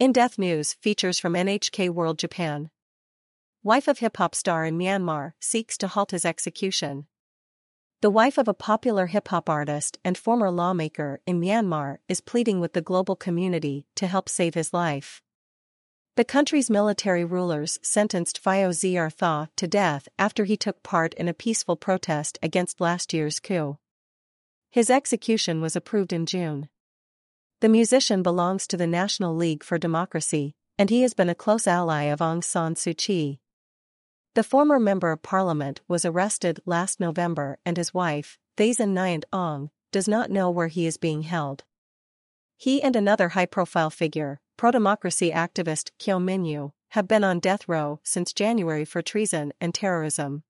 In Depth News features from NHK World Japan. Wife of hip hop star in Myanmar seeks to halt his execution. The wife of a popular hip hop artist and former lawmaker in Myanmar is pleading with the global community to help save his life. The country's military rulers sentenced Phyo Zeyar Thaw to death after he took part in a peaceful protest against last year's coup. His execution was approved in June. The musician belongs to the National League for Democracy, and he has been a close ally of Aung San Suu Kyi. The former Member of Parliament was arrested last November and his wife, Thazin Nyunt Aung, does not know where he is being held. He and another high-profile figure, pro-democracy activist Kyaw Min Yu, have been on death row since January for treason and terrorism.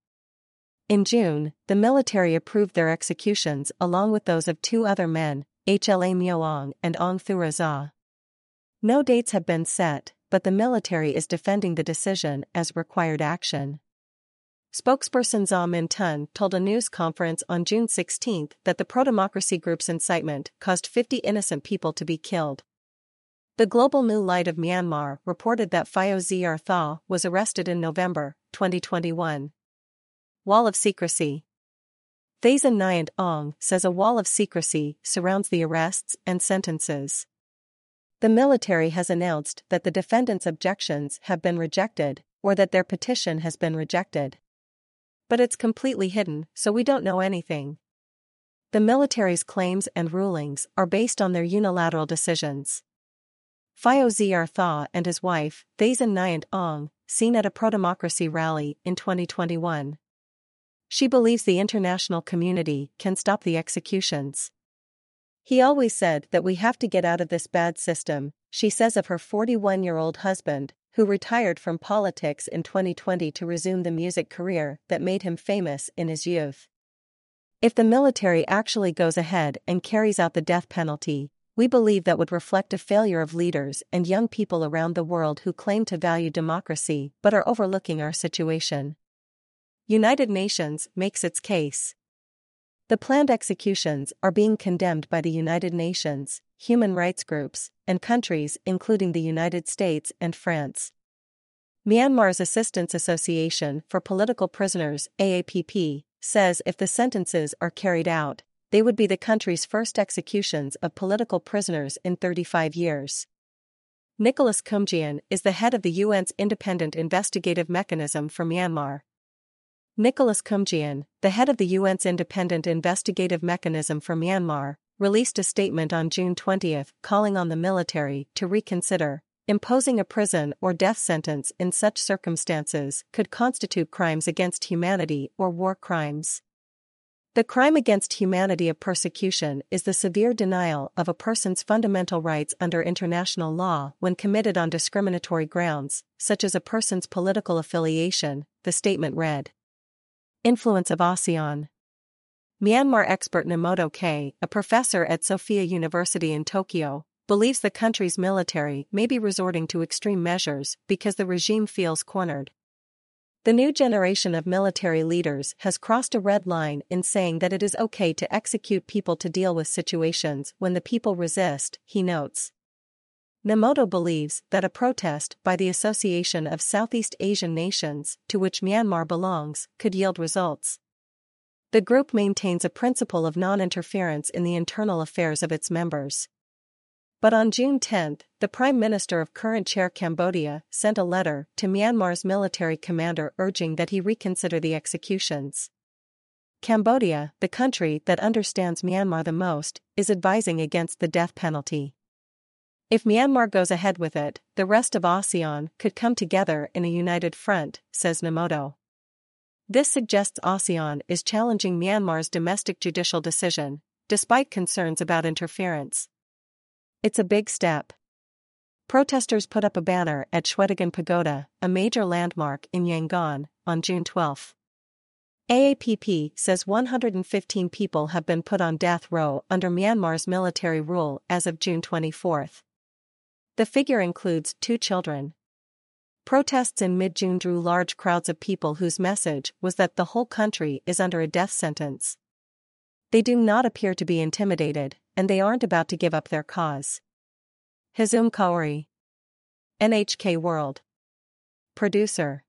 In June, the military approved their executions along with those of two other men, Hla Myo Aung and Aung Thura Zaw. No dates have been set, but the military is defending the decision as required action. Spokesperson Zaw Min Tun told a news conference on June 16 that the pro-democracy group's incitement caused 50 innocent people to be killed. The Global New Light of Myanmar reported that Phyo Zeyar Thaw was arrested in November 2021. Wall of Secrecy Thazin Nyunt Aung says a wall of secrecy surrounds the arrests and sentences. The military has announced that the defendants' objections have been rejected, or that their petition has been rejected. But it's completely hidden, so we don't know anything. The military's claims and rulings are based on their unilateral decisions. Phyo Zeyar Thaw and his wife, Thazin Nyunt Aung, seen at a pro-democracy rally in 2021. She believes the international community can stop the executions. He always said that we have to get out of this bad system, she says of her 41 year old husband, who retired from politics in 2020 to resume the music career that made him famous in his youth. If the military actually goes ahead and carries out the death penalty, we believe that would reflect a failure of leaders and young people around the world who claim to value democracy but are overlooking our situation. United Nations makes its case. The planned executions are being condemned by the United Nations, human rights groups, and countries including the United States and France. Myanmar's Assistance Association for Political Prisoners, AAPP, says if the sentences are carried out, they would be the country's first executions of political prisoners in 35 years. Nicholas Koumjian is the head of the UN's Independent Investigative Mechanism for Myanmar. Nicholas Koumjian, the head of the UN's Independent Investigative Mechanism for Myanmar, released a statement on June 20 calling on the military to reconsider. Imposing a prison or death sentence in such circumstances could constitute crimes against humanity or war crimes. The crime against humanity of persecution is the severe denial of a person's fundamental rights under international law when committed on discriminatory grounds, such as a person's political affiliation, the statement read. Influence of ASEAN Myanmar expert Nemoto Kei, a professor at Sophia University in Tokyo, believes the country's military may be resorting to extreme measures because the regime feels cornered. The new generation of military leaders has crossed a red line in saying that it is okay to execute people to deal with situations when the people resist, he notes. Nemoto believes that a protest by the Association of Southeast Asian Nations, to which Myanmar belongs, could yield results. The group maintains a principle of non interference in the internal affairs of its members. But on June 10, the Prime Minister of current chair Cambodia sent a letter to Myanmar's military commander urging that he reconsider the executions. Cambodia, the country that understands Myanmar the most, is advising against the death penalty. If Myanmar goes ahead with it, the rest of ASEAN could come together in a united front, says Nemoto. This suggests ASEAN is challenging Myanmar's domestic judicial decision, despite concerns about interference. It's a big step. Protesters put up a banner at Shwedagon Pagoda, a major landmark in Yangon, on June 12. AAPP says 115 people have been put on death row under Myanmar's military rule as of June 24. The figure includes two children. Protests in mid June drew large crowds of people whose message was that the whole country is under a death sentence. They do not appear to be intimidated, and they aren't about to give up their cause. Hizum Kaori NHK World. Producer